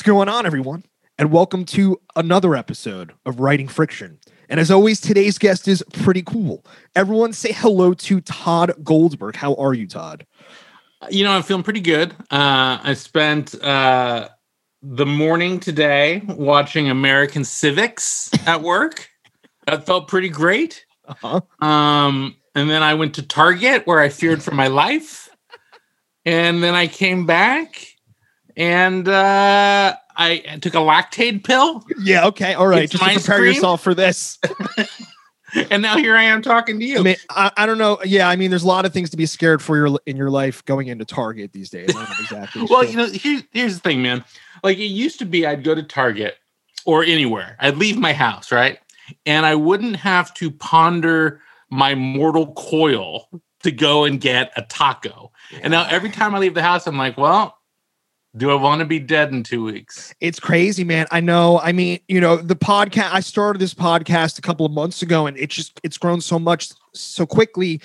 What's going on, everyone? And welcome to another episode of Writing Friction. And as always, today's guest is pretty cool. Everyone say hello to Tod Goldberg. How are you, Tod? You know, I'm feeling pretty good. Uh, I spent uh, the morning today watching American Civics at work. that felt pretty great. Uh-huh. Um, and then I went to Target where I feared for my life. And then I came back and uh, I took a Lactaid pill. Yeah, okay. All right. It's Just to prepare yourself for this. And now here I am talking to you. I mean, I, I don't know. Yeah, I mean, there's a lot of things to be scared for your in your life going into Target these days. Exactly. well, sure. you know, here, here's the thing, man. Like it used to be, I'd go to Target or anywhere. I'd leave my house, right? And I wouldn't have to ponder my mortal coil to go and get a taco. And now every time I leave the house, I'm like, well, do I want to be dead in two weeks? It's crazy, man. I know. I mean, you know, the podcast, I started this podcast a couple of months ago and it's just, it's grown so much so quickly.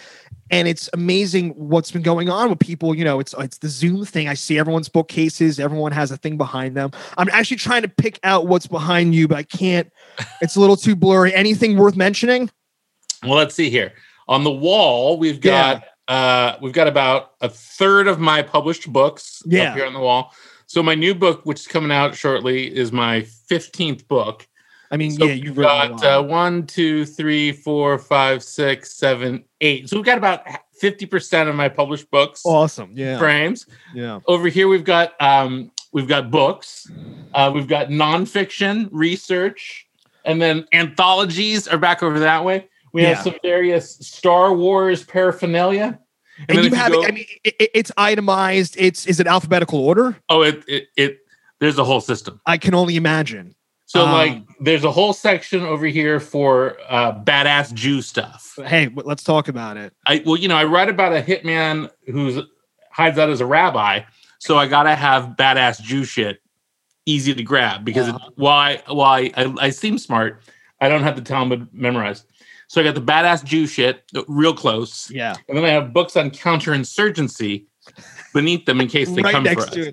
And it's amazing what's been going on with people. You know, it's it's the Zoom thing. I see everyone's bookcases, everyone has a thing behind them. I'm actually trying to pick out what's behind you, but I can't. It's a little too blurry. Anything worth mentioning? Well, let's see here. On the wall, we've got uh we've got about a third of my published books Yeah. up here on the wall. So my new book, which is coming out shortly, is my 15th book. I mean, So yeah, you've we've written a got uh, one, two, three, four, five, six, seven, eight. So we've got about 50% of my published books awesome. Yeah. frames. Yeah. Over here we've got um we've got books, uh, we've got nonfiction, research, and then anthologies are back over that way. We Yeah. have some various Star Wars paraphernalia. And, then you if have, go- I mean, it, it- it's itemized. It's, is it alphabetical order? oh, it, it it there's a whole system. I can only imagine. So Um, like there's a whole section over here for uh, badass Jew stuff. But hey, let's talk about it. I well, you know, I write about a hitman who's hides out as a rabbi, so I gotta have badass Jew shit easy to grab because it, Uh-huh. while I while I, I, I seem smart, I don't have the Talmud memorized. So I got the badass Jew shit uh, real close, Yeah. and then I have books on counterinsurgency beneath them in case they right come next for to us.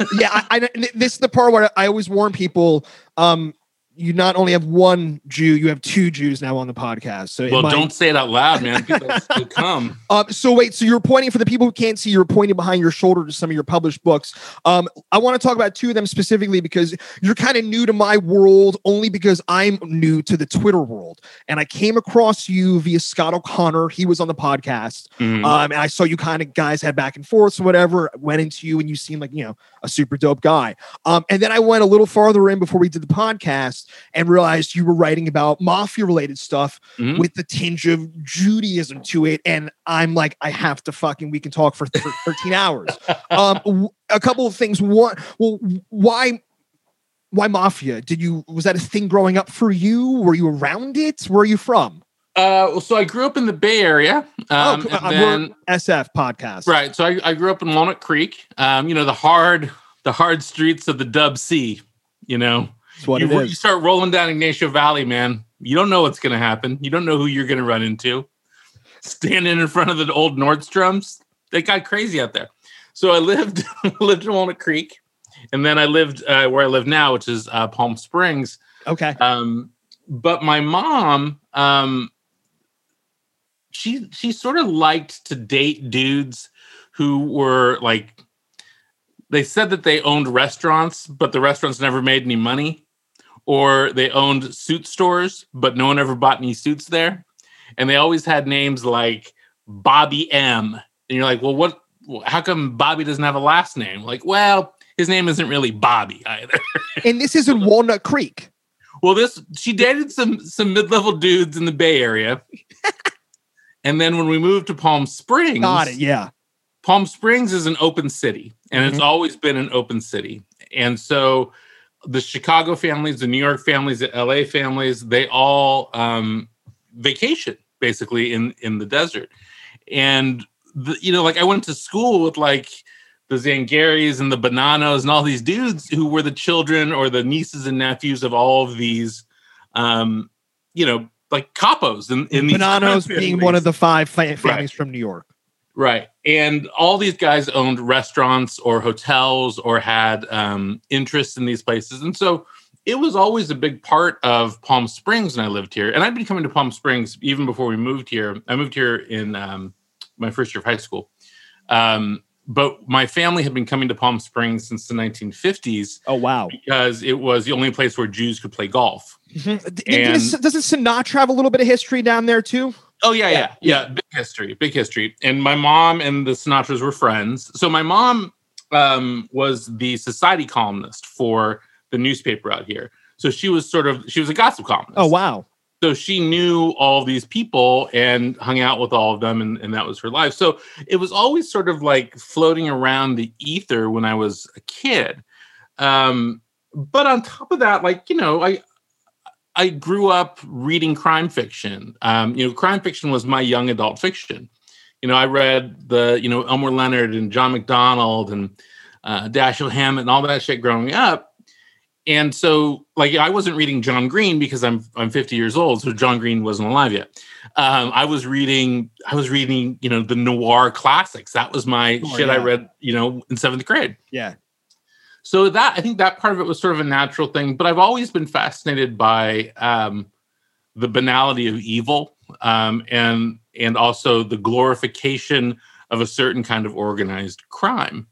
it. yeah, I, I, this is the part where I always warn people. Um, you not only have one Jew, you have two Jews now on the podcast. So, Well, might- don't say it out loud, man. People will come. Um, so wait, so you're pointing for the people who can't see, you're pointing behind your shoulder to some of your published books. Um, I want to talk about two of them specifically because you're kind of new to my world, only because I'm new to the Twitter world. And I came across you via Scott O'Connor. He was on the podcast. Mhm. Um, and I saw you kind of guys had back and forth, or whatever. Went into you, and you seemed like you know a super dope guy. Um, and then I went a little farther in before we did the podcast and realized you were writing about mafia related stuff Mhm. with the tinge of Judaism to it. And I'm like, I have to fucking. We can talk for 13 hours. Um, a couple of things. One, well, why? Why mafia? Did you was that a thing growing up for you? Were you around it? Where are you from? Uh, so I grew up in the Bay Area. Um, cool. and Uh, then- SF podcast. Right. So I, I grew up in Walnut Creek. Um, you know, the hard the hard streets of the Dub Sea. You know, what you, you start rolling down Ignacio Valley, man. You don't know what's going to happen. You don't know who you're going to run into. Standing in front of the old Nordstroms, they got crazy out there. So I lived lived in Walnut Creek, and then I lived uh, where I live now, which is uh, Palm Springs. Okay. Um, but my mom, um, she she sort of liked to date dudes who were like they said that they owned restaurants, but the restaurants never made any money, or they owned suit stores, but no one ever bought any suits there, and they always had names like Bobby M. And you're like, well, what? How come Bobby doesn't have a last name? Like, well, his name isn't really Bobby either. And this is in Walnut Creek. Well, this she dated some some mid level dudes in the Bay Area, and then when we moved to Palm Springs, Got it. Yeah. Palm Springs is an open city, and Mhm. it's always been an open city. And so the Chicago families, the New York families, the LA families, they all um, vacation basically in in the desert. And the, you know, like I went to school with like the Zangaris and the Bonannos and all these dudes who were the children or the nieces and nephews of all of these, um, you know, like capos in, in these Bonannos being one of the five fa- families Right. from New York. Right. And all these guys owned restaurants or hotels or had um, interests in these places. And so it was always a big part of Palm Springs when I lived here. And I'd been coming to Palm Springs even before we moved here. I moved here in um, my first year of high school. Um, but my family had been coming to Palm Springs since the 1950s. Oh, wow. Because it was the only place where Jews could play golf. Mm-hmm. And, doesn't Sinatra have a little bit of history down there too? Oh yeah, yeah, yeah, yeah. Big history, big history. And my mom and the Sinatras were friends. So my mom um, was the society columnist for the newspaper out here. So she was sort of she was a gossip columnist. Oh wow. So she knew all these people and hung out with all of them, and, and that was her life. So it was always sort of like floating around the ether when I was a kid. Um, but on top of that, like you know, I I grew up reading crime fiction. Um, you know, crime fiction was my young adult fiction. You know, I read the, you know, Elmore Leonard and John MacDonald and uh, Dashiell Hammett and all that shit growing up. And so, like, I wasn't reading John Green because I'm I'm 50 years old, so John Green wasn't alive yet. Um, I was reading, I was reading, you know, the noir classics. That was my oh, shit. Yeah. I read, you know, in seventh grade. Yeah so that i think that part of it was sort of a natural thing but i've always been fascinated by um, the banality of evil um, and and also the glorification of a certain kind of organized crime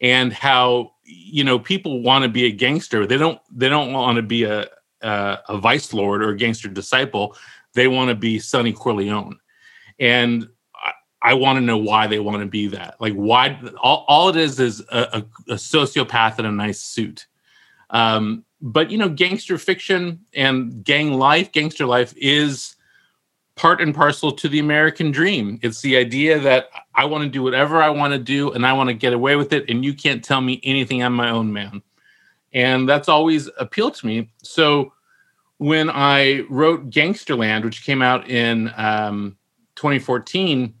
and how you know people want to be a gangster. They don't they don't want to be a a, a vice lord or a gangster disciple. They want to be sonny corleone. And I want to know why they want to be that. Like, why? All, all it is is a, a, a sociopath in a nice suit. Um, but you know, gangster fiction and gang life, gangster life is part and parcel to the American dream. It's the idea that I want to do whatever I want to do and I want to get away with it, and you can't tell me anything. I'm my own man, and that's always appealed to me. So when I wrote Gangsterland, which came out in um, 2014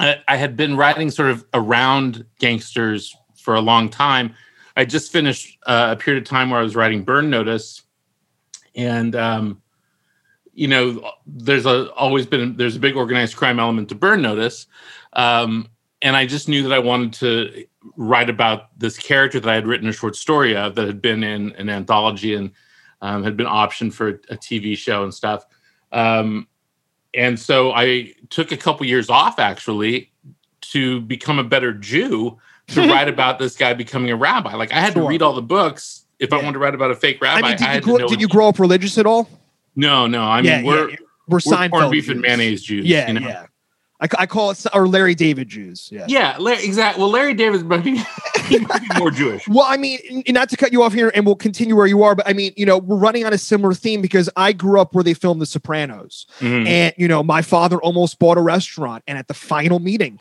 I, had been writing sort of around gangsters for a long time. I just finished uh, a period of time where I was writing Burn Notice, and um, you know, there's a always been there's a big organized crime element to Burn Notice, um, and I just knew that I wanted to write about this character that I had written a short story of that had been in an anthology and um, had been optioned for a TV show and stuff. Um, and so I took a couple years off actually to become a better Jew to write about this guy becoming a rabbi. Like I had sure. to read all the books if yeah. I wanted to write about a fake rabbi. I mean, did, you, grow, did you grow up religious at all? No, no. I mean, yeah, we're yeah, we're, we're Seinfeld corned beef Jews. and mayonnaise Jews. Yeah, you know? yeah. I, I call it or Larry David Jews. Yeah, yeah, Larry, exactly. Well, Larry David might be, might be more Jewish. well, I mean, not to cut you off here, and we'll continue where you are, but I mean, you know, we're running on a similar theme because I grew up where they filmed The Sopranos, mm-hmm. and you know, my father almost bought a restaurant, and at the final meeting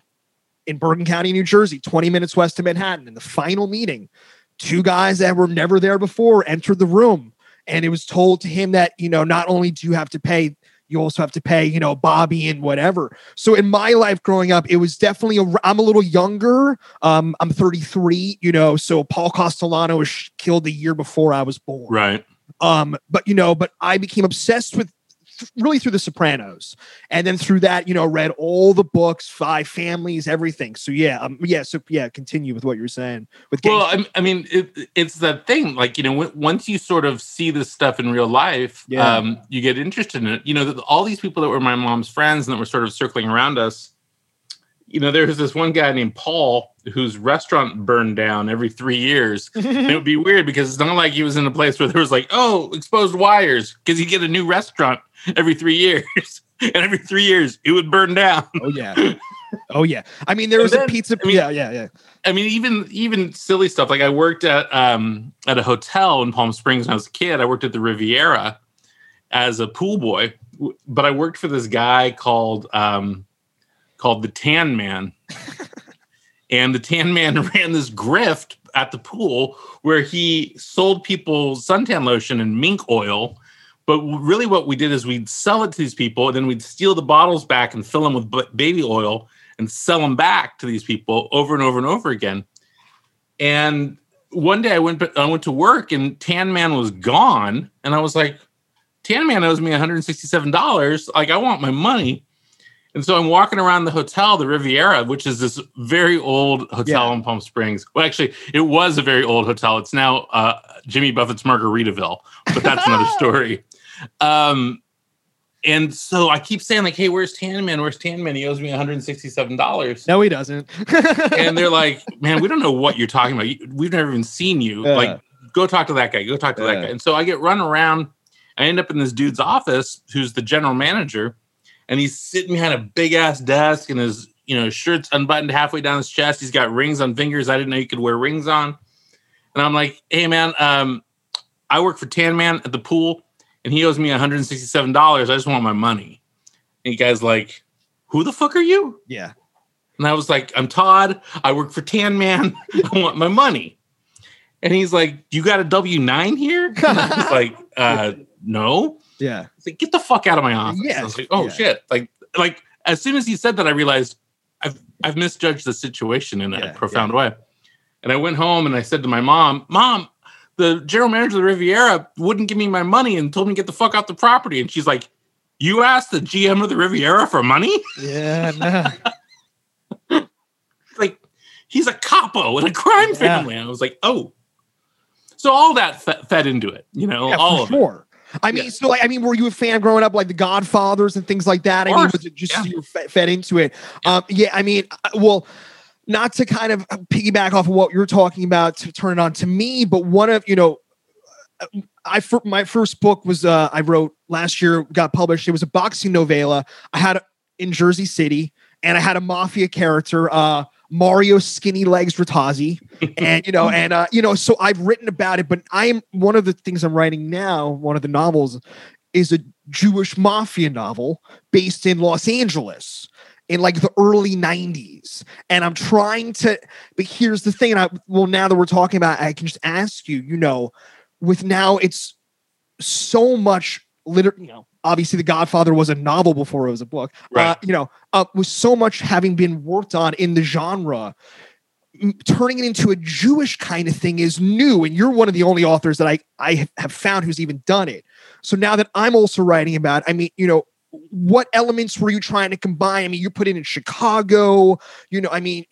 in Bergen County, New Jersey, twenty minutes west of Manhattan, in the final meeting, two guys that were never there before entered the room, and it was told to him that you know, not only do you have to pay you also have to pay, you know, Bobby and whatever. So in my life growing up, it was definitely a, I'm a little younger. Um, I'm 33, you know, so Paul Castellano was killed the year before I was born. Right. Um, but you know, but I became obsessed with really through The Sopranos, and then through that, you know, read all the books, Five Families, everything. So yeah, um, yeah, so yeah, continue with what you're saying. With well, I, I mean, it, it's that thing. Like you know, w- once you sort of see this stuff in real life, yeah. um, you get interested in it. You know, all these people that were my mom's friends and that were sort of circling around us. You know, there was this one guy named Paul whose restaurant burned down every three years. it would be weird because it's not like he was in a place where there was like, oh, exposed wires, because he'd get a new restaurant every three years. and every three years it would burn down. Oh yeah. Oh yeah. I mean, there was then, a pizza. I mean, yeah, yeah, yeah. I mean, even even silly stuff. Like I worked at um at a hotel in Palm Springs when I was a kid. I worked at the Riviera as a pool boy, but I worked for this guy called um called the Tan Man. and the Tan Man ran this grift at the pool where he sold people suntan lotion and mink oil but really, what we did is we'd sell it to these people, and then we'd steal the bottles back and fill them with baby oil and sell them back to these people over and over and over again. And one day I went I went to work and Tan Man was gone, and I was like, Tan Man owes me $167. Like I want my money. And so I'm walking around the hotel, the Riviera, which is this very old hotel Yeah. in Palm Springs. Well, actually, it was a very old hotel. It's now uh, Jimmy Buffett's Margaritaville, but that's another story. Um, and so I keep saying, like, hey, where's Tan Man? Where's Tan Man? He owes me $167. No, he doesn't. and they're like, man, we don't know what you're talking about. We've never even seen you. Yeah. Like, go talk to that guy. Go talk to that guy. And so I get run around. I end up in this dude's office, who's the general manager, and he's sitting behind a big ass desk, and his you know shirt's unbuttoned halfway down his chest. He's got rings on fingers I didn't know you could wear rings on. And I'm like, hey man, um, I work for Tan Man at the pool, and he owes me 167 dollars. I just want my money. And guy's like, who the fuck are you? yeah. And I was like, I'm Tod. I work for Tan Man. I want my money. And he's like, You got a W 9 here? And I was like, uh, No. Yeah. He's like, Get the fuck out of my office. Yeah. I was like, Oh yeah. shit. Like, like as soon as he said that, I realized I've I've misjudged the situation in a Yeah, profound way. And I went home and I said to my mom, Mom, the general manager of the Riviera wouldn't give me my money and told me to get the fuck off the property. And she's like, You asked the GM of the Riviera for money? Yeah. No. like he's a capo in a crime Yeah. family. And I was like, oh. So all that fe- fed into it, you know, Yeah, all of it. I mean, Yeah. so like, I mean, were you a fan growing up, like the Godfathers and things like that? I mean, was it just yeah. you were fe- fed into it? Um, yeah, I mean, uh, well, not to kind of piggyback off of what you're talking about to turn it on to me, but one of you know, uh, I my first book was uh, I wrote last year, got published. It was a boxing novella. I had in Jersey City, and I had a mafia character, uh, Mario Skinny Legs Ratazzi, and you know, and uh, you know, so I've written about it. But I'm one of the things I'm writing now. One of the novels is a Jewish mafia novel based in Los Angeles in like the early 90s and i'm trying to but here's the thing and i well now that we're talking about it, i can just ask you you know with now it's so much liter you know obviously the godfather was a novel before it was a book. Uh, Right. you know uh, with so much having been worked on in the genre turning it into a jewish kind of thing is new and you're one of the only authors that i i have found who's even done it. So now that i'm also writing about i mean you know what elements were you trying to combine? I mean you put it in chicago you know i mean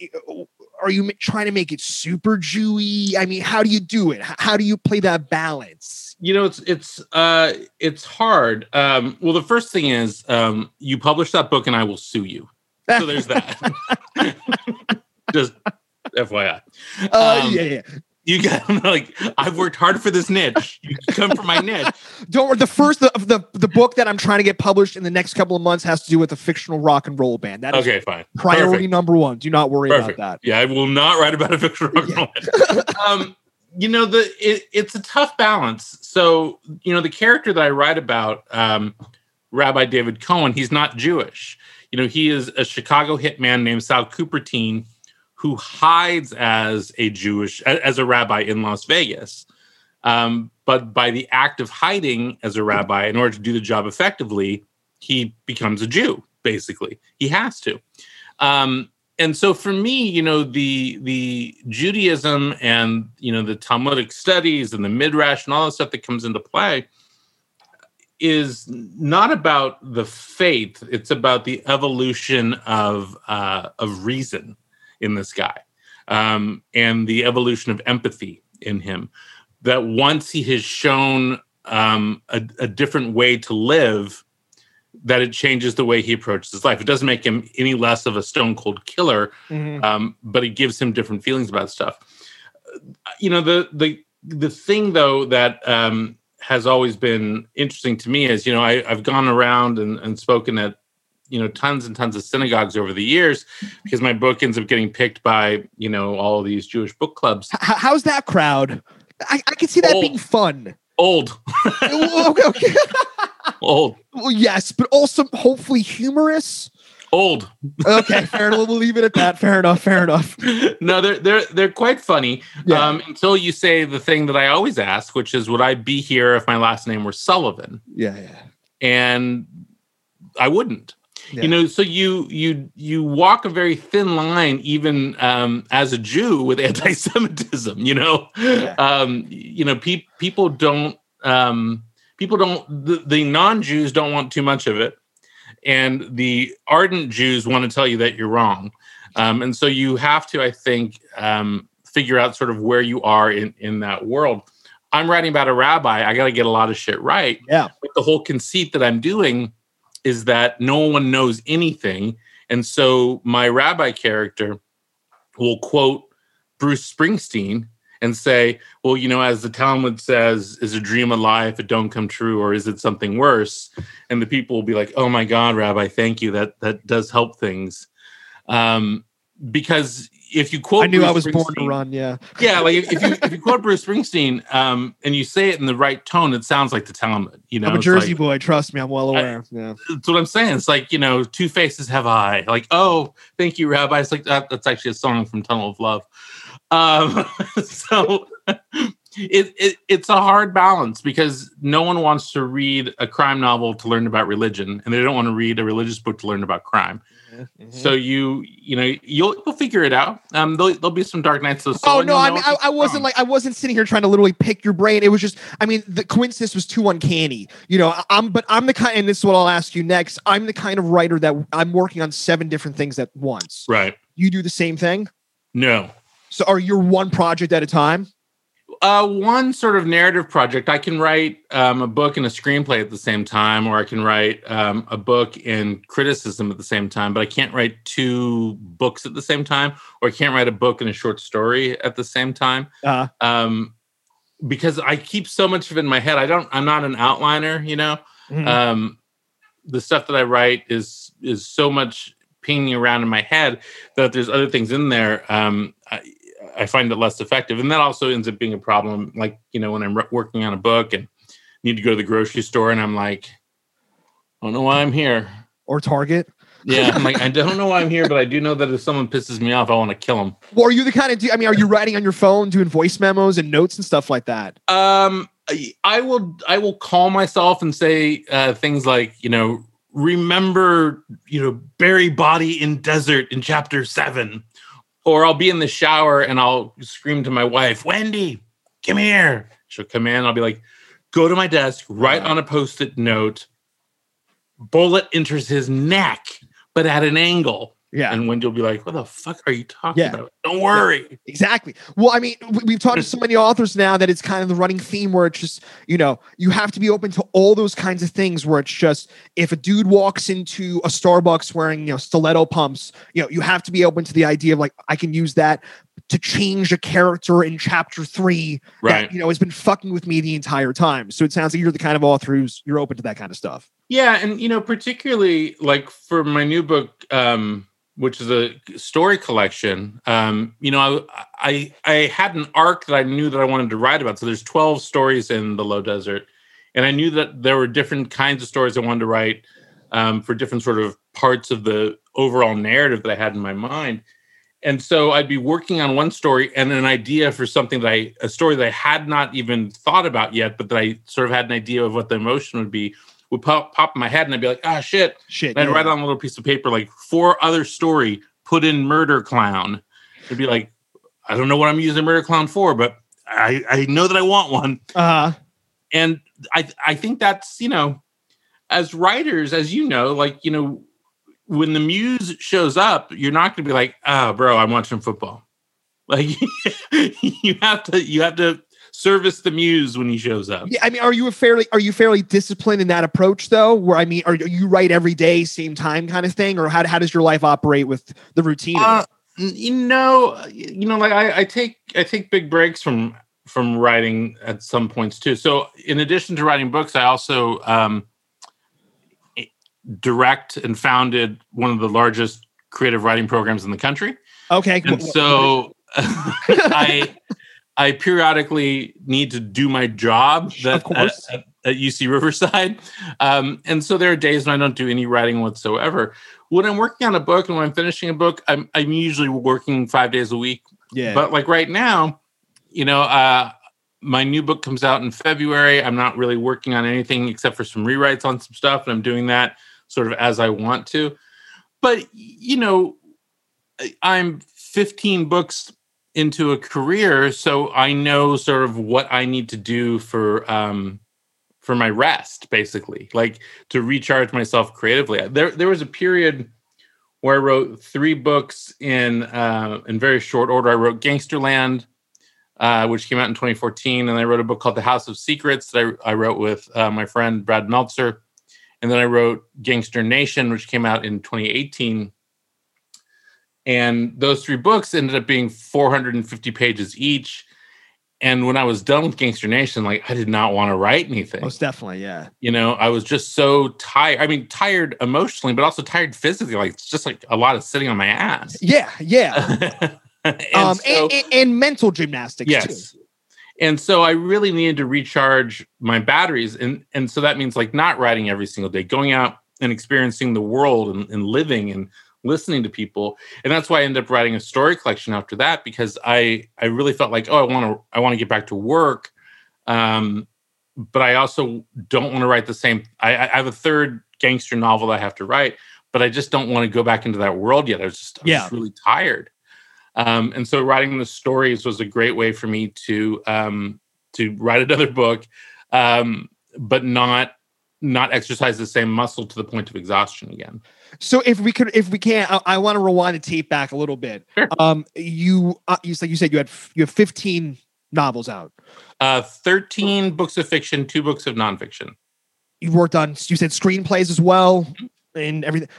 are you trying to make it super jewy? I mean how do you do it? How do you play that balance You know, it's it's uh it's hard. Um, well, the first thing is um, you publish that book and I will sue you. So there's that. Just FYI. uh, Um, yeah, yeah. You got like I've worked hard for this niche. You come for my niche. Don't worry. The first the, the the book that I'm trying to get published in the next couple of months has to do with a fictional rock and roll band. That is Okay, fine. priority Perfect. number one. Do not worry Perfect. about that. Yeah, I will not write about a fictional rock and roll band. um, you know, the it, it's a tough balance. So, you know, the character that I write about, um, Rabbi David Cohen, he's not Jewish. You know, he is a Chicago hitman named Sal Cupertine who hides as a Jewish, as a rabbi in Las Vegas. Um, but by the act of hiding as a rabbi, in order to do the job effectively, he becomes a Jew, basically. He has to. Um, and so for me, you know, the the Judaism and you know the Talmudic studies and the midrash and all the stuff that comes into play is not about the faith; it's about the evolution of uh, of reason in this guy, um, and the evolution of empathy in him. That once he has shown um, a, a different way to live, that it changes the way he approaches his life. It doesn't make him any less of a stone cold killer, that. um, but it gives him different feelings about stuff. Uh, You know, the the the thing though that um, has always been interesting to me is, you know, I, I've gone around and, and spoken at you know tons and tons of synagogues over the years because my book ends up getting picked by you know all these Jewish book clubs. H- how's that crowd? I, I can see that Oh. being fun. Old, okay, okay. old, well, yes, but also hopefully humorous. old. Okay, fair enough. We'll leave it at that. Fair enough. Fair enough. no, they're they're they're quite funny. Yeah. Um, until you say the thing that I always ask, which is, would I be here if my last name were Sullivan? Yeah, yeah. And I wouldn't. Yeah. You know, so you you you walk a very thin line, even um, as a Jew, with anti-Semitism. You know, Yeah. um, you know, pe- people don't um, people don't the, the non-Jews don't want too much of it, and the ardent Jews want to tell you that you're wrong. Um, and so you have to, I think, um, figure out sort of where you are in in that world. I'm writing about a rabbi. I got to get a lot of shit right. Yeah. But the whole conceit that I'm doing is that no one knows anything, and so my rabbi character will quote Bruce Springsteen and say, well, you know, as the Talmud says, is a dream a lie if it don't come true, or is it something worse? And the people will be like, oh my God, Rabbi, thank you. That that does help things. Um, because if you quote I knew Bruce I was born to run. Yeah. yeah, like if, if you if you quote Bruce Springsteen um, and you say it in the right tone, it sounds like the Talmud. You know, I'm a Jersey like- boy. Trust me, I'm well I- aware. yeah. that's what I'm saying. It's like you know, two faces have I. Like, oh, thank you, Rabbi. It's like that. That's actually a song from Tunnel of Love. Um, so it, it it's a hard balance because no one wants to read a crime novel to learn about religion, and they don't want to read a religious book to learn about crime. Mm-hmm. So you you know you'll you'll figure it out. Um, there'll, there'll be some dark nights of. Oh no! I mean, I, I wasn't wrong. like I wasn't sitting here trying to literally pick your brain. It was just, I mean, the coincidence was too uncanny, you know. I'm, but I'm the kind, and this is what I'll ask you next. I'm the kind of writer that I'm working on seven different things at once. right. You do the same thing. No. So, are you one project at a time? Uh, one sort of narrative project. I can write um, a book and a screenplay at the same time, or I can write um, a book and criticism at the same time. But I can't write two books at the same time, or I can't write a book and a short story at the same time. Uh, Um, because I keep so much of it in my head. I don't. I'm not an outliner. You know. mhm. um, the stuff that I write is is so much pinging around in my head that there's other things in there. Um, I, I find it less effective, and that also ends up being a problem. Like you know, when I'm re- working on a book and need to go to the grocery store, and I'm like, I don't know why I'm here. or Target. Yeah, I'm like, I don't know why I'm here, but I do know that if someone pisses me off, I want to kill them. Well, are you the kind of? Do, I mean, are you writing on your phone, doing voice memos and notes and stuff like that? Um, I- I will I will call myself and say uh, things like you know remember you know bury body in desert in chapter seven, or I'll be in the shower and I'll scream to my wife Wendy, come here. She'll come in. I'll be like, go to my desk, write on a post-it note. Bullet enters his neck, but at an angle. Yeah. And Wendy will be like, "What the fuck are you talking Yeah. about? Don't worry." Exactly. Well, I mean, we- we've talked to so many authors now that it's kind of the running theme where it's just, you know, you have to be open to all those kinds of things where it's just if a dude walks into a Starbucks wearing, you know, stiletto pumps, you know, you have to be open to the idea of like, I can use that to change a character in chapter three Right. that, you know, has been fucking with me the entire time. So it sounds like you're the kind of author who's you're open to that kind of stuff. Yeah, and you know, particularly like for my new book, um, which is a story collection. Um, you know, I, I I had an arc that I knew that I wanted to write about. So there's 12 stories in the Low Desert, and I knew that there were different kinds of stories I wanted to write um, for different sort of parts of the overall narrative that I had in my mind. And so I'd be working on one story and an idea for something that I a story that I had not even thought about yet, but that I sort of had an idea of what the emotion would be would pop pop in my head and I'd be like, ah shit. Shit. And I'd yeah. write on a little piece of paper like four other story, put in murder clown. It'd be like, I don't know what I'm using murder clown for, but I, I know that I want one. Uh, And I I think that's, you know, as writers, as you know, like, you know, when the muse shows up, you're not gonna be like, ah, bro, I'm watching football. Like you have to you have to service the muse when he shows up. Yeah, I mean, are you a fairly are you fairly disciplined in that approach though? Where I mean, are you write every day, same time kind of thing, or how how does your life operate with the routine? Uh, you know, you know, like I, I take I take big breaks from from writing at some points too. So in addition to writing books, I also um, direct and founded one of the largest creative writing programs in the country. Okay, And wh- wh- so I I periodically need to do my job that, course. At, at, UC Riverside. Um, and so there are days when I don't do any writing whatsoever. When I'm working on a book and when I'm finishing a book, I'm I'm usually working five days a week. yeah, But like right now, you know, uh, my new book comes out in February. I'm not really working on anything except for some rewrites on some stuff, and I'm doing that sort of as I want to. But you know, I'm 15 books into a career, so I know sort of what I need to do for um, for my rest, basically, like to recharge myself creatively. There there was a period where I wrote three books in uh, in very short order. I wrote Gangsterland, uh, which came out in 2014, and I wrote a book called The House of Secrets that I, I wrote with uh, my friend Brad Meltzer, and then I wrote Gangster Nation, which came out in 2018. And those three books ended up being 450 pages each. And when I was done with Gangster Nation, like I did not want to write anything. Most definitely, yeah. You know, I was just so tired. I mean, tired emotionally, but also tired physically. Like it's just like a lot of sitting on my ass. Yeah, yeah. and, um, so, and, and, and mental gymnastics yes. too. And so I really needed to recharge my batteries. And and so that means like not writing every single day, going out and experiencing the world and, and living and listening to people. And that's why i ended up writing a story collection after that because i i really felt like oh i want to i want to get back to work. Um but i also don't want to write the same I, I have a third gangster novel that i have to write but i just don't want to go back into that world yet. I was just, I was Yeah. just really tired. Um and so writing the stories was a great way for me to um to write another book um but not not exercise the same muscle to the point of exhaustion again So if we could, if we can, I, I want to rewind the tape back a little bit. Sure. Um, you, uh, you like you said you had you have 15 novels out. Uh, 13 books of fiction, two books of nonfiction. You worked on, you said screenplays as well, and everything.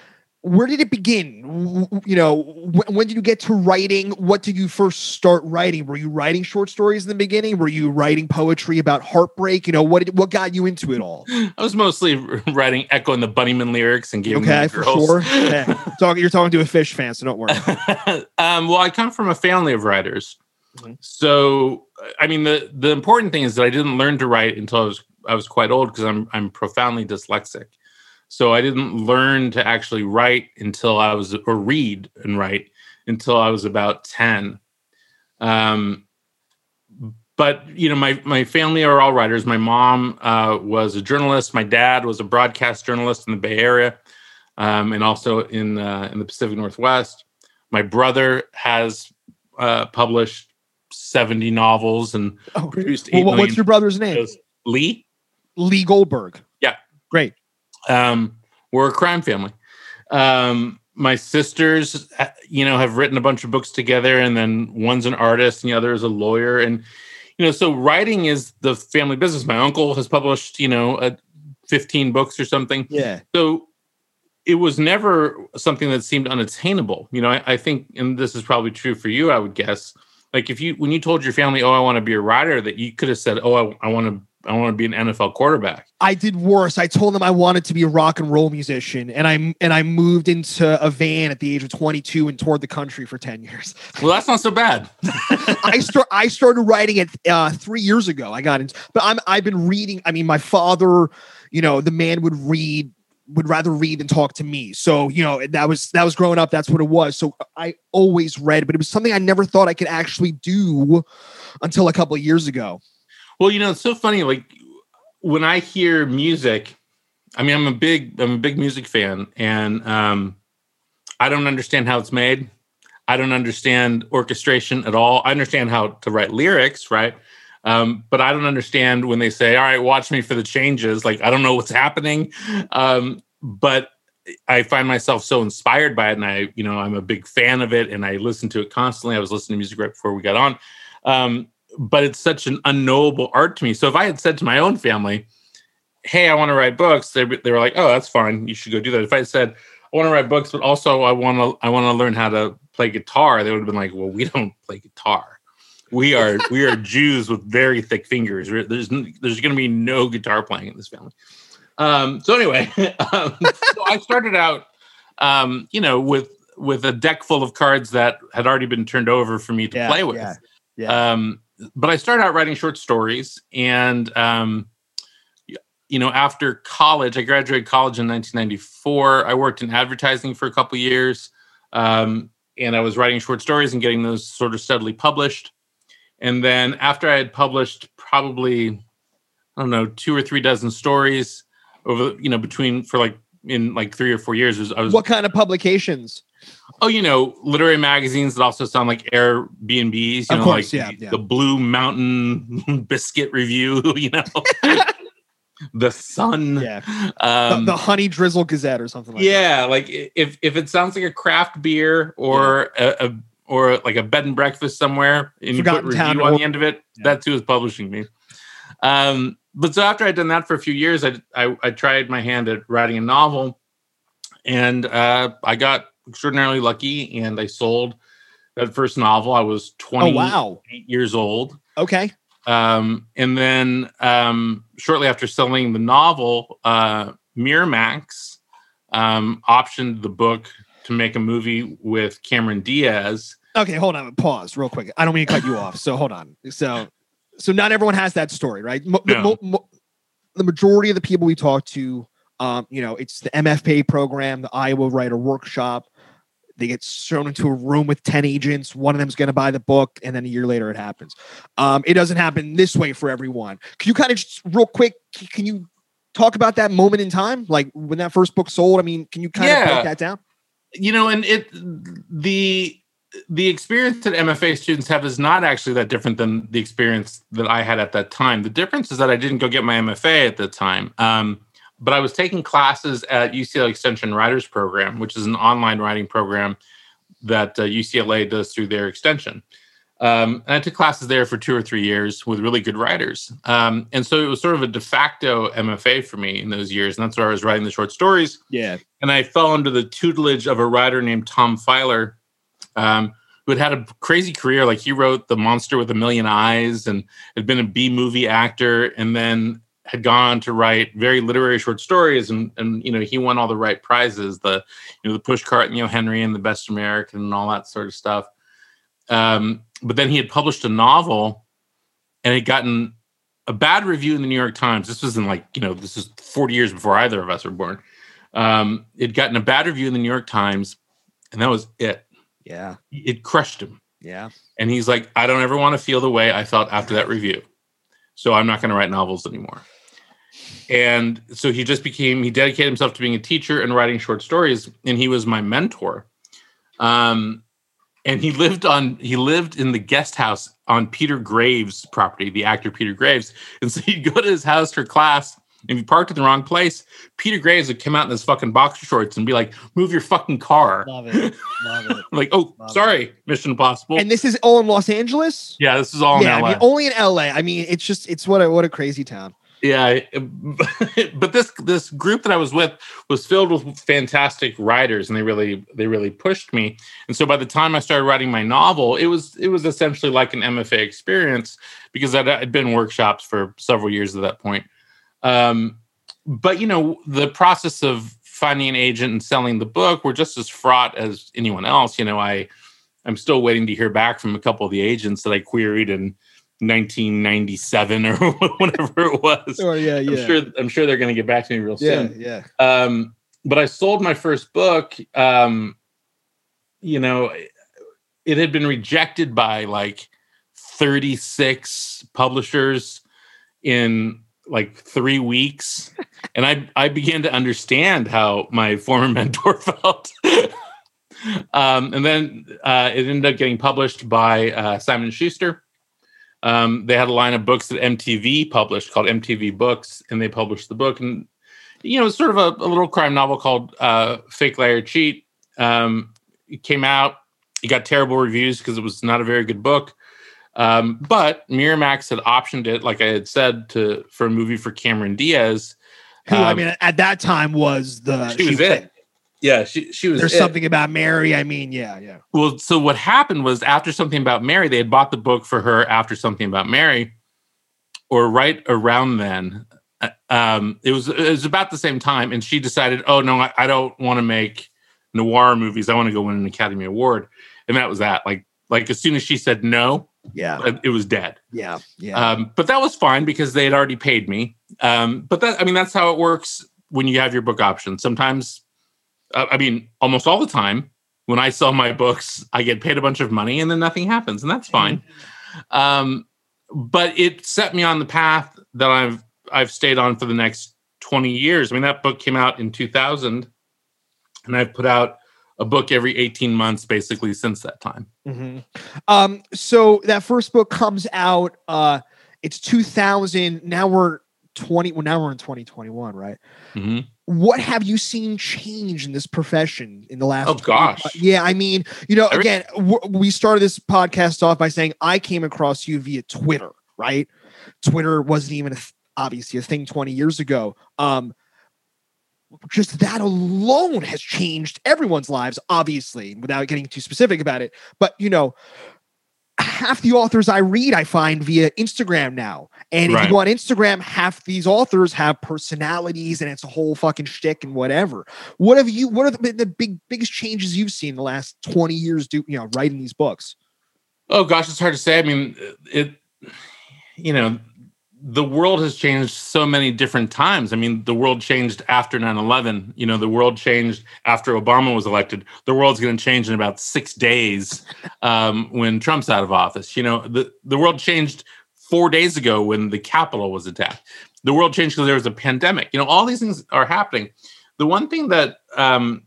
Where did it begin? You know, wh- when did you get to writing? What did you first start writing? Were you writing short stories in the beginning? Were you writing poetry about heartbreak? You know, what did, what got you into it all? I was mostly writing Echo and the Bunnymen lyrics and giving Okay, them for girls. sure. Yeah. Talking, you're talking to a Phish fan, so don't worry. um, well, I come from a family of writers, Mhm. so I mean the the important thing is that I didn't learn to write until I was I was quite old because I'm I'm profoundly dyslexic. So I didn't learn to actually write until I was or read and write until I was about ten. Um, but you know, my my family are all writers. My mom uh, was a journalist. My dad was a broadcast journalist in the Bay Area, um, and also in uh, in the Pacific Northwest. My brother has uh, published seventy novels and Oh, produced well, what's your brother's name? Lee. Lee Goldberg. Yeah. Great. Um, we're a crime family. Um, my sisters, uh, you know, have written a bunch of books together, and then one's an artist, and the other is a lawyer, and you know, so writing is the family business. My uncle has published, you know, uh, fifteen books or something. Yeah. So it was never something that seemed unattainable. You know, I, I think, and this is probably true for you, I would guess. Like if you, when you told your family, "Oh, I want to be a writer," that you could have said, "Oh, I, I want to, I want to be an NFL quarterback." I did worse. I told them I wanted to be a rock and roll musician, and I and I moved into a van at the age of 22 and toured the country for 10 years. Well, that's not so bad. I start I started writing it uh, three years ago. I got into, but I'm I've been reading. I mean, my father, you know, the man would read would rather read than talk to me. So you know that was that was growing up. That's what it was. So I always read, but it was something I never thought I could actually do until a couple of years ago. Well, you know, it's so funny. Like when I hear music, I mean, I'm a big, I'm a big music fan, and um, I don't understand how it's made. I don't understand orchestration at all. I understand how to write lyrics, right? Um, but I don't understand when they say, "All right, watch me for the changes." Like I don't know what's happening, um, but I find myself so inspired by it, and I, you know, I'm a big fan of it, and I listen to it constantly. I was listening to music right before we got on, um, but it's such an unknowable art to me. So if I had said to my own family, "Hey, I want to write books," they they were like, "Oh, that's fine. You should go do that." If I said, "I want to write books, but also I want to I want to learn how to play guitar," they would have been like, "Well, we don't play guitar. We are we are Jews with very thick fingers. There's there's going to be no guitar playing in this family." Um, so anyway, um, so I started out, um, you know, with with a deck full of cards that had already been turned over for me to Yeah, play with. yeah, yeah. Um, but I started out writing short stories, and um, you know, after college, I graduated college in 1994. I worked in advertising for a couple years, um, and I was writing short stories and getting those sort of steadily published. And then after I had published probably, I don't know, two or three dozen stories over, you know, between for like in like three or four years, was- I was what kind of publications? Oh, you know, literary magazines that also sound like Airbnbs. You Of know, course, like yeah, the, yeah. the Blue Mountain Biscuit Review. You know, the Sun. Yeah. Um, the, the Honey Drizzle Gazette or something like that. yeah, like if if it sounds like a craft beer or a, a or like a bed and breakfast somewhere, and you put Forgotten Town review on or- the end of it, Yeah. that's who is publishing me. Um, but so after I'd done that for a few years, I I, I tried my hand at writing a novel, and uh, I got extraordinarily lucky, and I sold that first novel. I was twenty Oh wow. years old. Okay. Um, and then um, shortly after selling the novel, uh, Miramax um, optioned the book to make a movie with Cameron Diaz. Okay, hold on. Pause real quick. I don't mean to cut you off. So hold on. So, so not everyone has that story, right? Mo- the- No. mo- mo- the majority of the people we talk to, um, you know, it's the MFA program, the Iowa Writer Workshop. They get thrown into a room with ten agents. One of them's going to buy the book, and then a year later, it happens. Um, it doesn't happen this way for everyone. Can you kind of just real quick? Can you talk about that moment in time, like when that first book sold? I mean, can you kind of Yeah. break that down? You know, and it the the experience that MFA students have is not actually that different than the experience that I had at that time. The difference is that I didn't go get my MFA at the time. Um, but I was taking classes at UCLA Extension Writers Program, which is an online writing program that uh, UCLA does through their extension. Um, and I took classes there for two or three years with really good writers. Um, and so it was sort of a de facto MFA for me in those years. And that's where I was writing the short stories Yeah. and I fell under the tutelage of a writer named Tom Filer, um, who had had a crazy career. Like he wrote The Monster with a Million Eyes and had been a B movie actor, and then had gone on to write very literary short stories. And and you know he won all the right prizes, the you know the Pushcart and you know Henry and the Best American and all that sort of stuff. Um, but then he had published a novel, and had gotten a bad review in the New York Times. This was in like you know this is forty years before either of us were born um, it gotten a bad review in the New York Times, and that was it. Yeah. It crushed him. Yeah. And he's like, I don't ever want to feel the way I felt after that review. So I'm not going to write novels anymore. And so he just became, he dedicated himself to being a teacher and writing short stories. And he was my mentor. Um, and he lived on, he lived in the guest house on Peter Graves' property, the actor Peter Graves. And so he'd go to his house for class. If you parked in the wrong place, Peter Graves would come out in his fucking boxer shorts and be like, move your fucking car. Love it. Love it. like, oh, Love it. sorry, Mission Impossible. And this is all in Los Angeles. yeah, this is all in yeah, LA. I mean, only in LA. I mean, it's just it's what a what a crazy town. yeah, but this this group that I was with was filled with fantastic writers, and they really they really pushed me. And so by the time I started writing my novel, it was it was essentially like an MFA experience because I'd, I'd been workshops for several years at that point. Um, but you know, the process of finding an agent and selling the book were just as fraught as anyone else. You know, I I'm still waiting to hear back from a couple of the agents that I queried in 1997 or whatever it was. Oh yeah, I'm sure I'm sure they're going to get back to me real Yeah, soon. yeah. Um, but I sold my first book. Um, you know, it had been rejected by like 36 publishers in like three weeks, and I I began to understand how my former mentor felt. um, and then uh, it ended up getting published by uh, Simon Schuster. Um, they had a line of books that MTV published called MTV Books, and they published the book. And you know, it's sort of a, a little crime novel called uh, Fake Liar Cheat. Um, it came out. It got terrible reviews because it was not a very good book. Um, but Miramax had optioned it, like I had said, to for a movie for Cameron Diaz. Who I Um, mean, at that time was the she was it. Yeah, she she was. There's it. something about Mary. I mean, yeah, yeah. Well, so what happened was after something about Mary, they had bought the book for her after something about Mary, or right around then. uh, Um, it was it was about the same time, and she decided, oh no, I, I don't want to make noir movies. I want to go win an Academy Award, and that was that. Like like as soon as she said no, Yeah, it it was dead. yeah, yeah. Um, but that was fine because they had already paid me. Um, but that I mean that's how it works when you have your book option. Sometimes, uh, I mean, almost all the time, when I sell my books, I get paid a bunch of money and then nothing happens, and that's fine. Um, but it set me on the path that I've I've stayed on for the next twenty years. I mean, that book came out in two thousand, and I've put out a book every eighteen months basically since that time. Mhm. Um, so that first book comes out. Uh, it's 2000. Now we're 20 well now we're in 2021 right Mhm. what have you seen change in this profession in the last Oh, 20 gosh. yeah i mean you know Every- again w- we started this podcast off by saying i came across you via twitter right twitter wasn't even a th- obviously a thing 20 years ago um just that alone has changed everyone's lives obviously without getting too specific about it but you know half the authors I read, I find via Instagram now. And if Right. you go on Instagram, half these authors have personalities and it's a whole fucking shtick and whatever. What have you, what are the, the big, biggest changes you've seen in the last 20 years, do, you know, writing these books? Oh gosh, it's hard to say. I mean, it. You know, the world has changed so many different times. I mean, the world changed after 9-11. You know, the world changed after Obama was elected. The world's going to change in about six days um, when Trump's out of office. You know, the the world changed four days ago when the Capitol was attacked. The world changed because there was a pandemic. You know, all these things are happening. The one thing that um,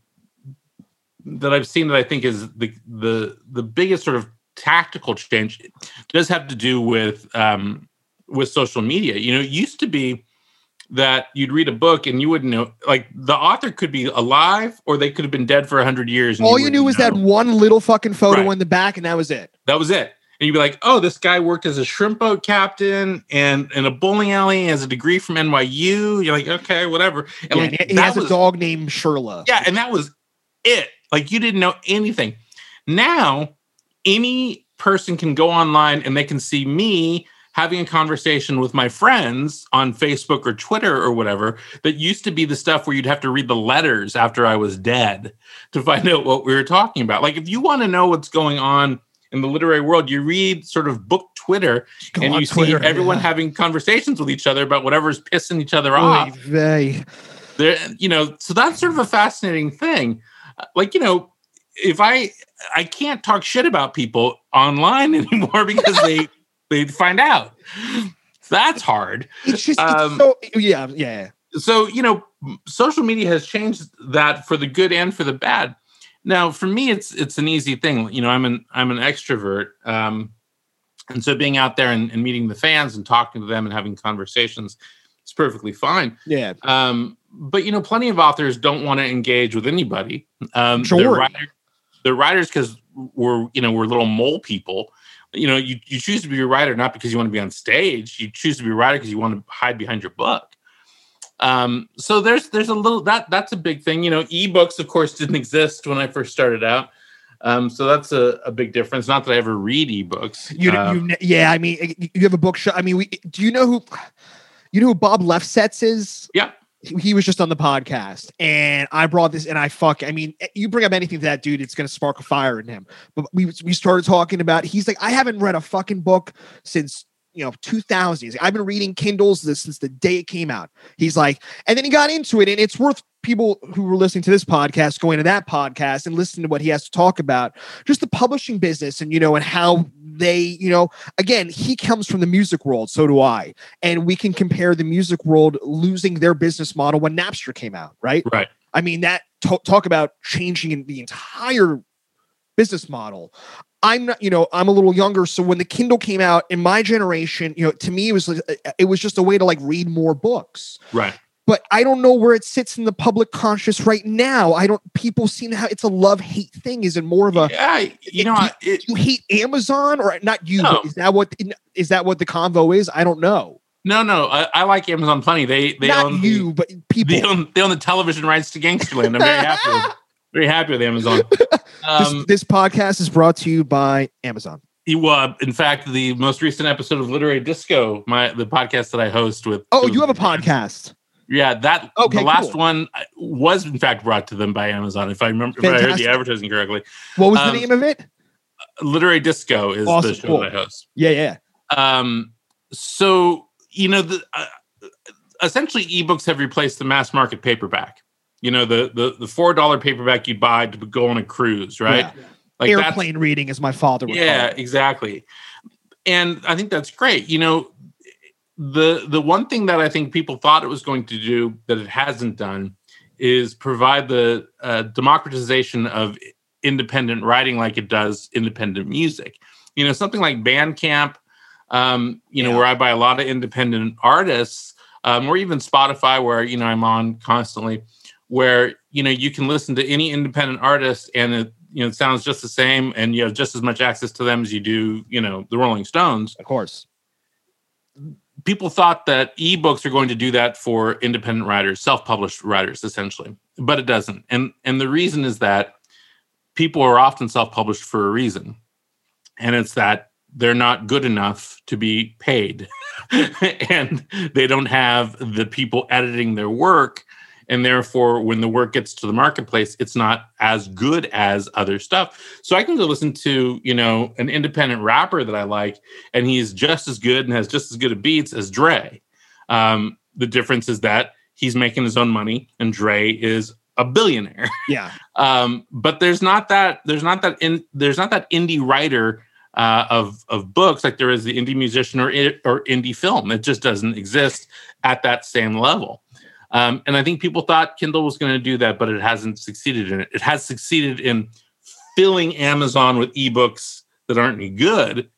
that I've seen that I think is the the the biggest sort of tactical change does have to do with um, with social media. You know, it used to be that you'd read a book and you wouldn't know, like the author could be alive or they could have been dead for hundred years. and All you wouldn't knew was that one little fucking photo Right. in the back, and that was it. that was it. And you'd be like, oh, this guy worked as a shrimp boat captain and in a bowling alley, has a degree from NYU. You're like, okay, whatever. And Yeah, like, he, he has was- a dog named Sherla. Yeah, and that was it. Like you didn't know anything. Now, any person can go online and they can see me having a conversation with my friends on Facebook or Twitter or whatever. That used to be the stuff where you'd have to read the letters after I was dead to find out what we were talking about. Like if you want to know what's going on in the literary world, you read sort of book Twitter Go and you Twitter, see everyone yeah. having conversations with each other about whatever's pissing each other Oy off vey. there you know so that's sort of a fascinating thing Uh, like you know if i i can't talk shit about people online anymore because they they find out so that's hard It's just, Um, it's so, yeah, yeah. so you know social media has changed that for the good and for the bad now for me it's it's an easy thing you know i'm an i'm an extrovert um and so being out there and, and meeting the fans and talking to them and having conversations is perfectly fine Yeah. um, but you know, plenty of authors don't want to engage with anybody. Um, Sure. They're, writer, they're writers because we're you know we're little mole people. You know, you, you choose to be a writer not because you want to be on stage. You choose to be a writer because you want to hide behind your book. Um, so there's there's a little that that's a big thing. You know, ebooks of course didn't exist when I first started out. Um, so that's a, a big difference. Not that I ever read ebooks. You, Um, you, yeah. I mean, you have a bookshop. I mean, we. Do you know who? You know who Bob Lefsetz is? Yeah. He- was just on the podcast, and I brought this, and I fuck. I mean, eh, you bring up anything to that dude, it's gonna spark a fire in him. But we we started talking about. He's like, I haven't read a fucking book since you know 2000. Like, I've been reading Kindles this since the day it came out. He's like, and then he got into it, and it's worth people who were listening to this podcast going to that podcast and listening to what he has to talk about just the publishing business and you know and how they you know again he comes from the music world so do i and we can compare the music world losing their business model when napster came out right right. i mean that to- talk about changing the entire business model i'm not you know i'm a little younger so when the kindle came out in my generation you know to me it was uh, it was just a way to like read more books Right. But I don't know where it sits in the public conscious right now. I don't. People seem to have it's a love hate thing. Is it more of a Yeah. You know, I- it, you hate Amazon or not you? No. Is that what is that what the convo is? I don't know. no, no. I, I like Amazon plenty. They they not own the- you, but people. they own they own the television rights to Gangsterland. I'm very happy. With, very happy with Amazon. Um, this, this podcast is brought to you by Amazon. you, uh, in fact, the most recent episode of Literary Disco, my the podcast that I host with. Oh, you have a podcast. Yeah, that Okay, the last cool. one uh, was in fact brought to them by Amazon. If I remember, if I heard the advertising correctly, What was Um, the name of it? Literary Disco is Awesome, the show cool. that I host. Yeah, yeah. Um, so you know, the uh, essentially ebooks have replaced the mass market paperback. You know, the the the four dollar paperback you buy to go on a cruise, right? Yeah. Like Airplane reading, as my father would yeah call it. exactly and i think that's great you know the the one thing that i think people thought it was going to do that it hasn't done is provide the uh, democratization of independent writing like it does independent music you know something like bandcamp um, you know Yeah. where i buy a lot of independent artists um, or even Spotify, where you know I'm on constantly, where you know you can listen to any independent artist and it you know it sounds just the same, and you have just as much access to them as you do you know the Rolling Stones. Of course, people thought that ebooks are going to do that for independent writers, self-published writers, essentially, but it doesn't. And and the reason is that people are often self-published for a reason, and it's that they're not good enough to be paid and they don't have the people editing their work and therefore when the work gets to the marketplace it's not as good as other stuff so i can go listen to you know an independent rapper that i like and he's just as good and has just as good a beats as dre um, the difference is that he's making his own money and dre is a billionaire yeah um, but there's not that there's not that in there's not that indie writer uh, of of books like there is the indie musician or or indie film. It just doesn't exist at that same level. Um, and I think people thought Kindle was going to do that, but it hasn't succeeded in it. It has succeeded in filling Amazon with ebooks that aren't any good,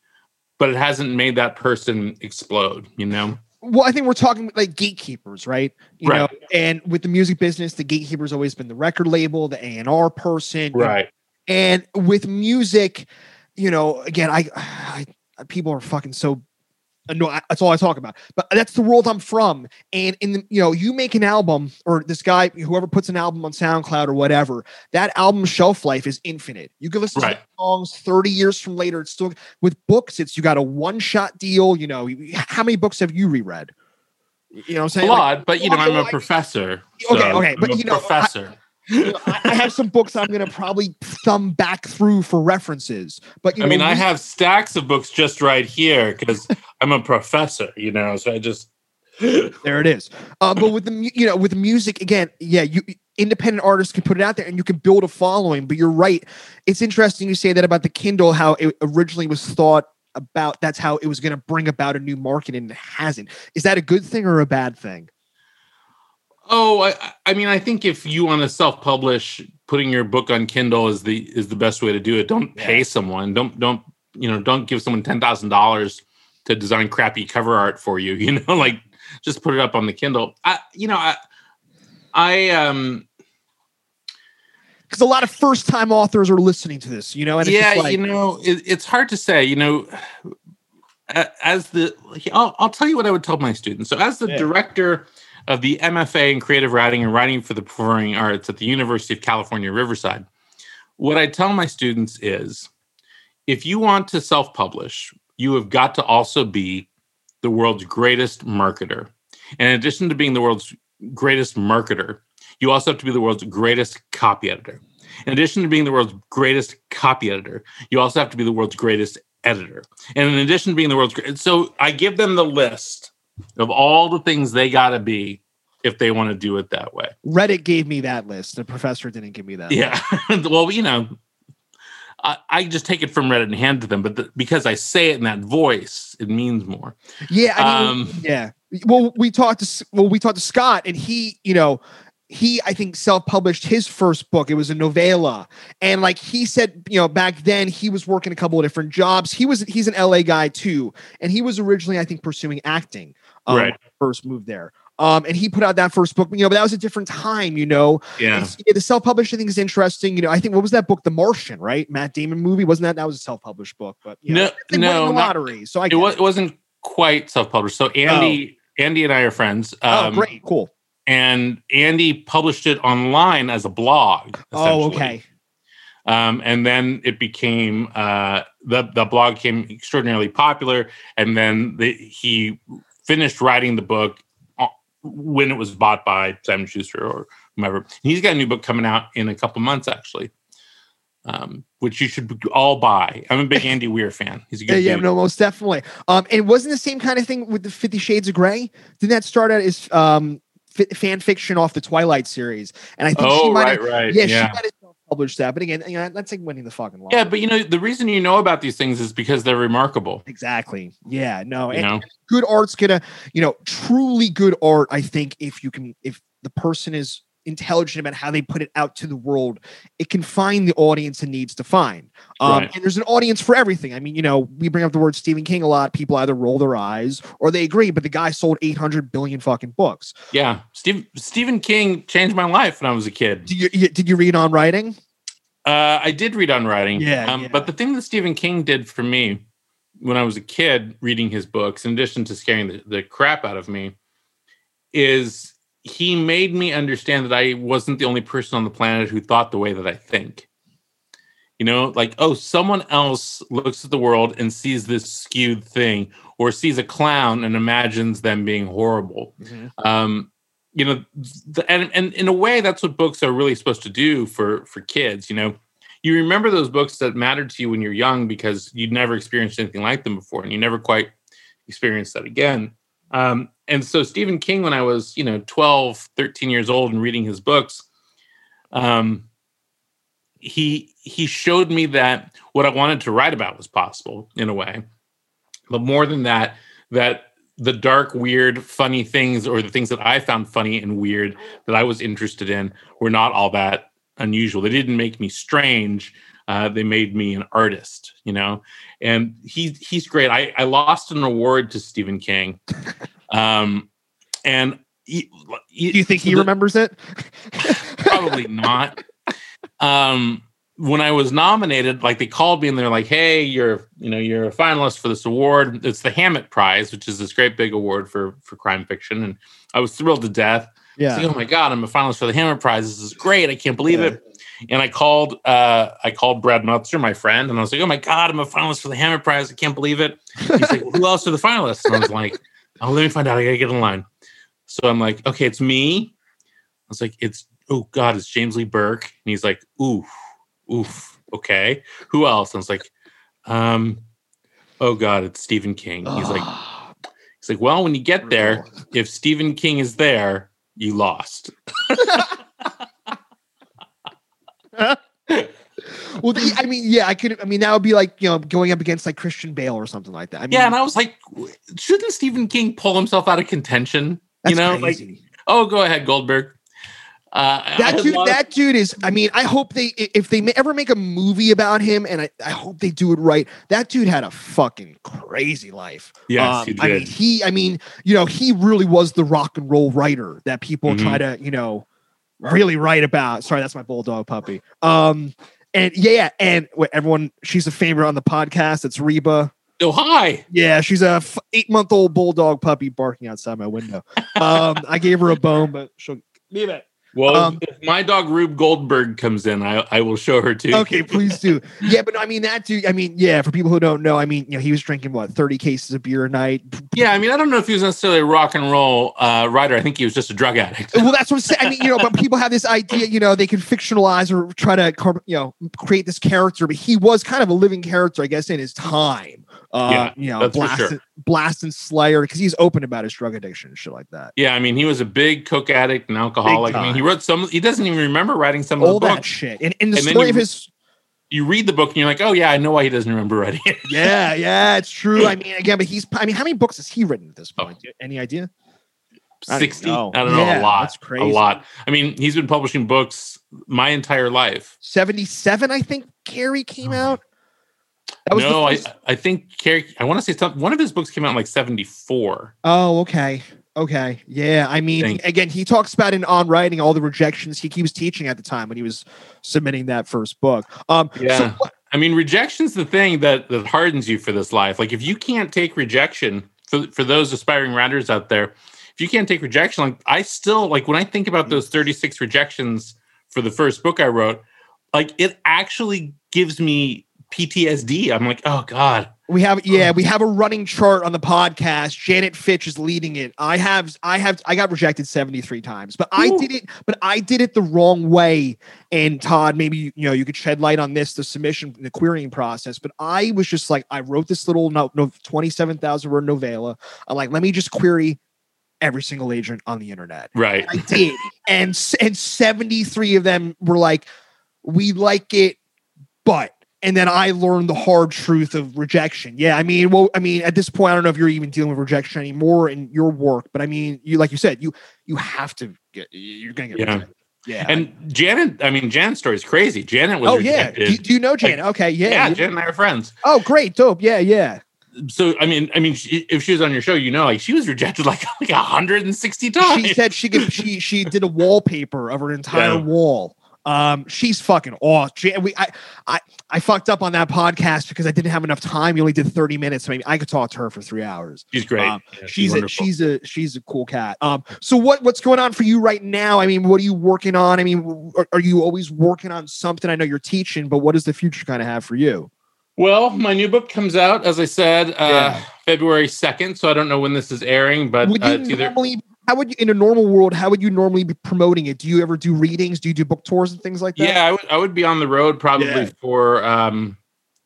but it hasn't made that person explode. You know. Well, I think we're talking like gatekeepers, right? You right. know, and with the music business, the gatekeeper's always been the record label, the A and R person, right? And with music, you know, again, I, I people are fucking so Uh, annoying. That's all I talk about. But that's the world I'm from. And in the, you know, you make an album or this guy, whoever puts an album on SoundCloud or whatever, that album shelf life is infinite. You can listen right. to songs 30 years from later. It's still with books, it's you got a one shot deal. You know, how many books have you reread? You know I'm saying? A lot, like, but you oh, know, I'm a professor. Okay, so okay. But you know, professor. I, you know, I, have some books I'm going to probably thumb back through for references. But I know, mean, we, I have stacks of books just right here because I'm a professor. You know, so I just there it is. Uh, but with the you know with the music again, yeah, you independent artists can put it out there and you can build a following. But you're right. It's interesting you say that about the Kindle, how it originally was thought about. That's how it was going to bring about a new market, and it hasn't. Is that a good thing or a bad thing? Oh, I, I mean, I think if you want to self-publish, putting your book on Kindle is the is the best way to do it. Don't pay yeah. someone. Don't don't you know? Don't give someone ten thousand dollars to design crappy cover art for you. You know, like just put it up on the Kindle. I you know I I um because a lot of first time authors are listening to this. You know, and yeah, like, you know, it, it's hard to say. You know, as the I'll, I'll tell you what I would tell my students. So as the yeah. director of the MFA in Creative Writing and Writing for the Performing Arts at the University of California, Riverside. What I tell my students is if you want to self publish, you have got to also be the world's greatest marketer. In addition to being the world's greatest marketer, you also have to be the world's greatest copy editor. In addition to being the world's greatest copy editor, you also have to be the world's greatest editor. And in addition to being the world's greatest, so I give them the list of all the things they got to be if they want to do it that way. Reddit gave me that list. The professor didn't give me that. Yeah. well, you know, I, I, just take it from Reddit and hand to them, but the, because I say it in that voice, it means more. Yeah. I mean, um, yeah. Well, we talked to well, we talked to Scott, and he, you know, he I think self-published his first book. It was a novella, and like he said, you know, back then he was working a couple of different jobs. He was he's an LA guy too, and he was originally I think pursuing acting. Um, right. First move there. Um, and he put out that first book, you know, but that was a different time, you know. Yeah. the self-publishing thing is interesting. You know, I think what was that book, The Martian, right? Matt Damon movie, wasn't that? That was a self-published book, but you know, no, no, lottery. Not, so I it, was, it wasn't quite self-published. So Andy, oh. Andy and I are friends. Oh, um, oh, great, cool. And Andy published it online as a blog. Oh, okay. Um, and then it became uh, the the blog became extraordinarily popular, and then the, he finished writing the book when it was bought by Simon Schuster or whomever. he's got a new book coming out in a couple months, actually, um, which you should all buy. I'm a big Andy Weir fan. He's a good yeah, dude. no, most definitely. Um, and wasn't the same kind of thing with the Fifty Shades of Grey? Didn't that start out as um, fan fiction off the Twilight series? And I think oh, she might right, right, yeah, yeah. she might have published that. But again, you know, that's like winning the fucking lottery. Yeah, but you know, the reason you know about these things is because they're remarkable. Exactly. Yeah. No. You and, know? good art's gonna, you know, truly good art. I think if you can, if the person is intelligent about how they put it out to the world, it can find the audience it needs to find. Um, Right. And there's an audience for everything. I mean, you know, we bring up the word Stephen King a lot. People either roll their eyes or they agree, but the guy sold 800 billion fucking books. Yeah, Steve, Stephen King changed my life when I was a kid. Did you, did you read on writing? Uh, I did read on writing. Yeah, um, yeah. But the thing that Stephen King did for me when I was a kid reading his books, in addition to scaring the, the crap out of me, is he made me understand that I wasn't the only person on the planet who thought the way that I think. You know, like, oh, someone else looks at the world and sees this skewed thing, or sees a clown and imagines them being horrible. Um you know the, and and in a way that's what books are really supposed to do for for kids you know. You remember those books that mattered to you when you're young because you'd never experienced anything like them before and you never quite experienced that again. Um and so stephen king when i was you know 12 13 years old and reading his books um he he showed me that what i wanted to write about was possible in a way but more than that that the dark, weird, funny things, or the things that I found funny and weird that I was interested in, were not all that unusual. They didn't make me strange. Uh, they made me an artist, you know. And he he's great. I, I lost an award to Stephen King, um, and he, he- Do you think he the- remembers it? probably not. Um, when I was nominated, like they called me and they're like, "Hey, you're you know you're a finalist for this award. It's the Hammett Prize, which is this great big award for for crime fiction." And I was thrilled to death. Yeah. like, "Oh my god, I'm a finalist for the Hammett Prize. This is great. I can't believe Yeah. it." And I called uh, I called Brad Meltzer, my friend, and I was like, "Oh my god, I'm a finalist for the Hammett Prize. I can't believe it." He's like, well, "Who else are the finalists?" And I was like, "Oh, let me find out. I gotta get in line." So I'm like, "Okay, it's me." I was like, "It's oh god, it's James Lee Burke," and he's like, "Oof, oof, okay. Who else?" And I was like, "Um, oh god, it's Stephen King." He's like, he's like, "Well, when you get there, if Stephen King is there, you lost." well, the, I mean, yeah, I could. I mean, that would be like you know going up against like Christian Bale or something like that. I mean, Yeah, and I was like, shouldn't Stephen King pull himself out of contention? you know, like, oh, go ahead, Goldberg. Uh, that dude, of- that dude is. I mean, I hope they if they ever make a movie about him, and I, I hope they do it right. That dude had a fucking crazy life. yes, Um, he I mean, did. he. I mean, you know, he really was the rock and roll writer that people Mhm. try to, you know, really write about. Sorry, that's my bulldog puppy. Um, and yeah, yeah, and what everyone, she's a favorite on the podcast. It's Reba. oh, hi. Yeah, she's a f- eight month old bulldog puppy barking outside my window. Um, I gave her a bone, but she'll leave it. Well, Um, if my dog Rube Goldberg comes in, I, I will show her too. Okay, please do. Yeah, but I mean that dude. I mean, yeah. For people who don't know, I mean, you know, he was drinking what thirty cases of beer a night. Yeah, I mean, I don't know if he was necessarily a rock and roll uh, writer. I think he was just a drug addict. Well, that's what I'm saying. I mean, you know, but people have this idea, you know, they can fictionalize or try to, you know, create this character. But he was kind of a living character, I guess, in his time. Uh, Yeah, you know, blast, sure. blast and Slayer because he's open about his drug addiction and shit like that. Yeah, I mean, he was a big coke addict and alcoholic. I mean, he wrote some. He doesn't even remember writing some of the that books. shit, and, and the And story you- of his You read the book and you're like, oh yeah, I know why he doesn't remember writing it. yeah, yeah, it's true. I mean, again, but he's. I mean, how many books has he written at this Oh. point? Any idea? I don't Sixty. know. I don't know. Yeah, a lot. that's crazy. A lot. I mean, he's been publishing books my entire life. Seventy-seven, I think. Carrie came out. That was no, I I think Carrie. I want to say something. One of his books came out in like seventy four. Oh, okay. Okay. Yeah. I mean, again, he talks about in on writing all the rejections he, was teaching at the time when he was submitting that first book. Um, so Yeah. what- I mean, rejection's the thing that that hardens you for this life. Like if you can't take rejection for for those aspiring writers out there, if you can't take rejection, like I still like when I think about those 36 rejections for the first book I wrote, like it actually gives me PTSD. I'm like, oh God. we have, oh. yeah, we have a running chart on the podcast. Janet Fitch is leading it. I have, I have, I got rejected 73 times, but I Ooh. did it, but I did it the wrong way. And Tod, maybe, you know, you could shed light on this, the submission, the querying process, but I was just like, I wrote this little no, no 27,000 word novella. I'm like, let me just query every single agent on the internet. Right. I did, and and seventy three of them were like, "We like it, but." And then I learned the hard truth of rejection. Yeah, I mean, well, I mean, at this point, I don't know if you're even dealing with rejection anymore in your work, but I mean, you like you said, you you have to get, you're gonna get Yeah. rejected. Yeah. And Janet, I mean, Janet's story is crazy. Janet was oh yeah. Do, you- do you know Janet? okay. Yeah. yeah, Janet and I are friends. oh, great. Dope. Yeah. Yeah. So I mean, I mean, she, if she was on your show, you know, like she was rejected like like 160 times. She said she could. She she did a wallpaper of her entire Yeah. wall. Um, she's fucking awesome. We I I I fucked up on that podcast because I didn't have enough time. We only did thirty minutes. I mean, I could talk to her for three hours. she's great. Um, Yeah, she's a, she's a she's a cool cat. Um, so what what's going on for you right now? I mean, what are you working on? I mean, are, are you always working on something? I know you're teaching, but what does the future kind of have for you? Well, my new book comes out, as I said, uh, Yeah. February 2nd. So I don't know when this is airing, but Would uh, you it's either. normally? How would you in a normal world? How would you normally be promoting it? Do you ever do readings? Do you do book tours and things like that? Yeah, I would, I would be on the road probably Yeah. for, um,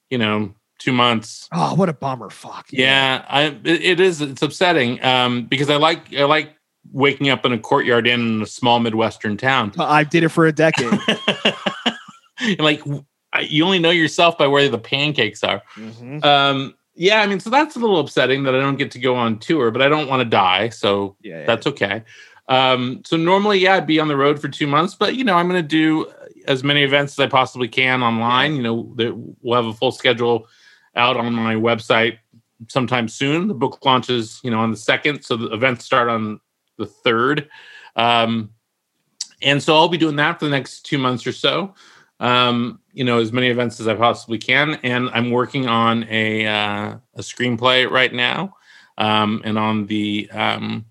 you know, two months. Oh, what a bummer! Fuck. Yeah, I it, it is. It's upsetting um, because I like I like waking up in a courtyard inn in a small midwestern town. I did it for a decade. Like you only know yourself by where the pancakes are. Mhm. Um, yeah, I mean, so that's a little upsetting that I don't get to go on tour, but I don't want to die, so Yeah, that's okay. Um, so normally, yeah, I'd be on the road for two months, but you know, I'm going to do as many events as I possibly can online. You know, there, we'll have a full schedule out on my website sometime soon. The book launches, you know, on the second, so the events start on the third. Um, and so I'll be doing that for the next two months or so. Um, you know, as many events as I possibly can, and I'm working on a uh, a screenplay right now, um, and on the um,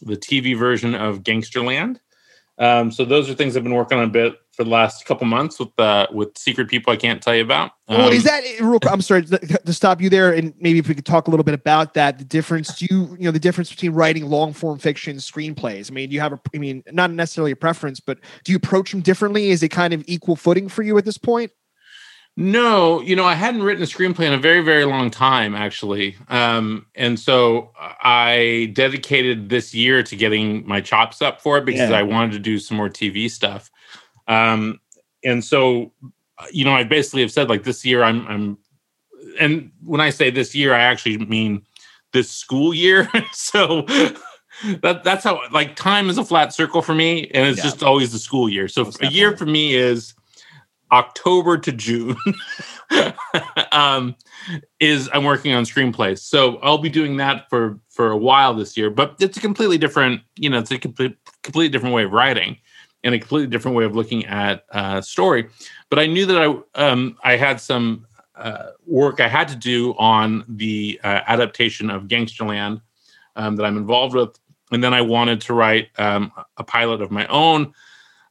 the TV version of Gangsterland. Um, so those are things I've been working on a bit for the last couple months with uh, with secret people I can't tell you about. well, Um, is that real? I'm sorry to, to stop you there, and maybe if we could talk a little bit about that. The difference, do you you know the difference between writing long form fiction screenplays? I mean, do you have a, I mean, not necessarily a preference, but do you approach them differently? Is it kind of equal footing for you at this point? No, you know, I hadn't written a screenplay in a very, very long time, actually. Um, and so I dedicated this year to getting my chops up for it because Yeah. I wanted to do some more TV stuff. Um, and so, you know, I basically have said like this year I'm, I'm, and when I say this year, I actually mean this school year. so that that's how like time is a flat circle for me, and it's Yeah. just always the school year. So Most a year for me is October to June. um, is I'm working on screenplays, so I'll be doing that for for a while this year. But it's a completely different, you know, it's a complete completely different way of writing and a completely different way of looking at uh, story. But I knew that I um, I had some uh, work I had to do on the uh, adaptation of Gangsterland um, that I'm involved with, and then I wanted to write um, a pilot of my own.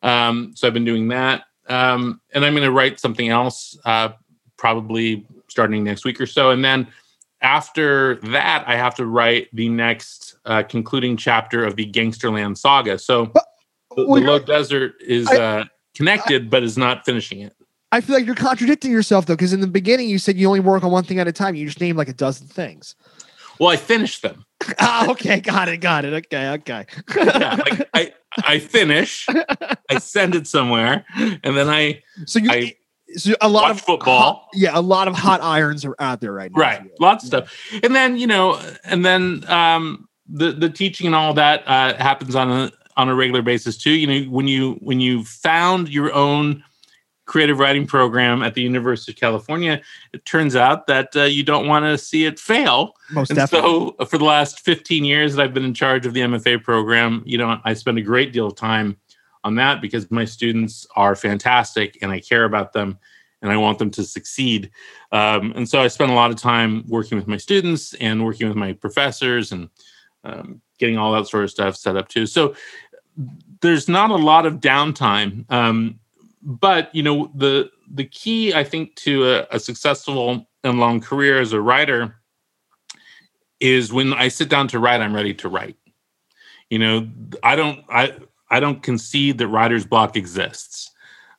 Um, so I've been doing that, um, and I'm going to write something else uh, probably starting next week or so, and then after that, I have to write the next uh, concluding chapter of the Gangsterland saga. So the, the Low Desert is I- uh, connected, but is not finishing it. I feel like you're contradicting yourself though, because in the beginning you said you only work on one thing at a time. You just named like a dozen things. Well, I finished them. ah, okay, got it, got it. Okay, okay. yeah, like I, I finish, I send it somewhere, and then I so you, I so a lot of football. hot- yeah, a lot of hot irons are out there right now. right, lots of stuff, and then you know, and then um, the the teaching and all that uh, happens on a on a regular basis too. You know, when you when you found your own creative writing program at the University of California, it turns out that uh, you don't want to see it fail. Most And definitely. so, uh, for the last 15 years that I've been in charge of the MFA program, you know, I spend a great deal of time on that because my students are fantastic and I care about them and I want them to succeed. Um, and so, I spend a lot of time working with my students and working with my professors and um, getting all that sort of stuff set up too. So, there's not a lot of downtime. Um, but you know the the key I think to a, a successful and long career as a writer is when I sit down to write, I'm ready to write. You know, I don't I I don't concede that writer's block exists.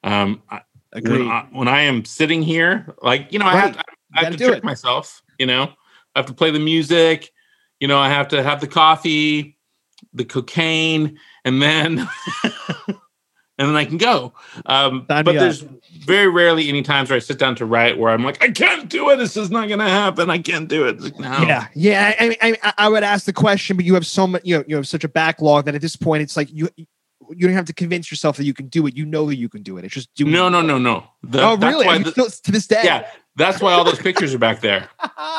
Um, I- when I, when I am sitting here, like you know, I have, Right. I have to trick it. myself. You know, I have to play the music. You know, I have to have the coffee, the cocaine, and then and then I can go. Um, but me up. there's very rarely any times where I sit down to write where I'm like, I can't do it. This is not going to happen. I can't do it. Like, no. Yeah, yeah. I, I, I, would ask the question, but you have so much. You know, you have such a backlog that at this point, it's like you. you don't have to convince yourself that you can do it. You know that you can do it. It's just doing. No, no, no, no. The- Oh, really? why Are you the- still- to this day. yeah, that's why all those pictures are back there.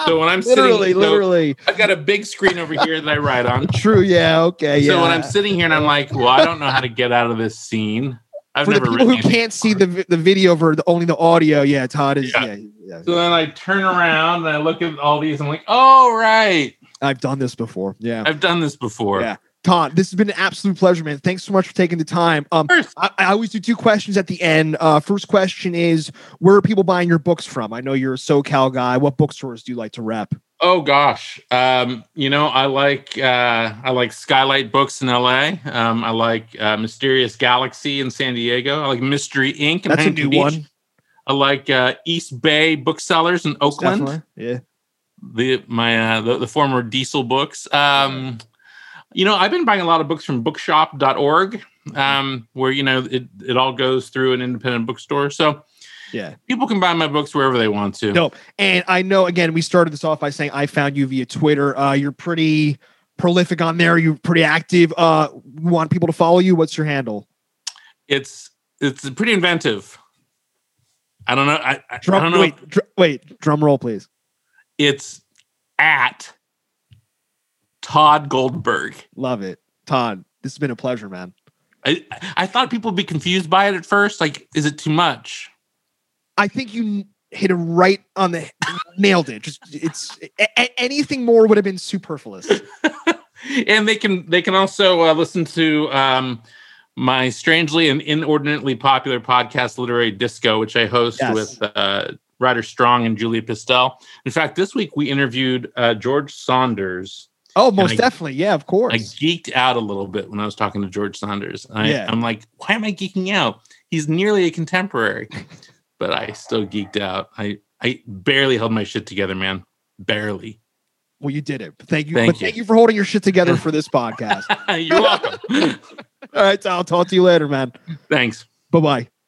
So when I'm sitting- literally, so- literally. I've got a big screen over here that I write on. True. Yeah. Okay. Yeah. So when I'm sitting here and I'm like, well, I don't know how to get out of this scene. I've for the never people written who can't see the the video for the, only the audio, yeah, Tod is. Yeah. Yeah. yeah, So then I turn around and I look at all these. I'm like, oh right, I've done this before. Yeah. I've done this before. Yeah. Tod, this has been an absolute pleasure, man. Thanks so much for taking the time. Um, I, I always do two questions at the end. Uh, first question is, where are people buying your books from? I know you're a SoCal guy. What bookstores do you like to rep? Oh gosh, um, you know I like uh, I like Skylight Books in L.A. Um, I like uh, Mysterious Galaxy in San Diego. I like Mystery Ink in That's a new Beach. one. I like uh, East Bay Booksellers in Oakland. Definitely. Yeah. the my uh, the, the former Diesel books. Um, you know, I've been buying a lot of books from bookshop.org, um, where you know it it all goes through an independent bookstore. So Yeah. people can buy my books wherever they want to. No. And I know, again, we started this off by saying I found you via Twitter. Uh, you're pretty prolific on there. You're pretty active. Uh, you want people to follow you? What's your handle? It's it's pretty inventive. I don't know. I, I, I don't know. wait, dr- wait, drum roll, please. It's at Tod Goldberg. Love it. Todd, this has been a pleasure, man. I, I thought people would be confused by it at first. Like, is it too much? I think you hit it right on the nailed it. Just it's a- anything more would have been superfluous. and they can they can also uh, listen to um, my strangely and inordinately popular podcast, Literary Disco, which I host Yes. with uh, Rider Strong and Julia Pistell. In fact, this week we interviewed uh, George Saunders. Oh, most I- definitely. Yeah, of course. I geeked out a little bit when I was talking to George Saunders. I, Yeah. I'm like, why am I geeking out? He's nearly a contemporary, but I still geeked out. I I barely held my shit together, man. Barely. well, you did it. Thank you. Thank but you. thank you for holding your shit together for this podcast. You're welcome. All right, I'll talk to you later, man. Thanks. Bye bye.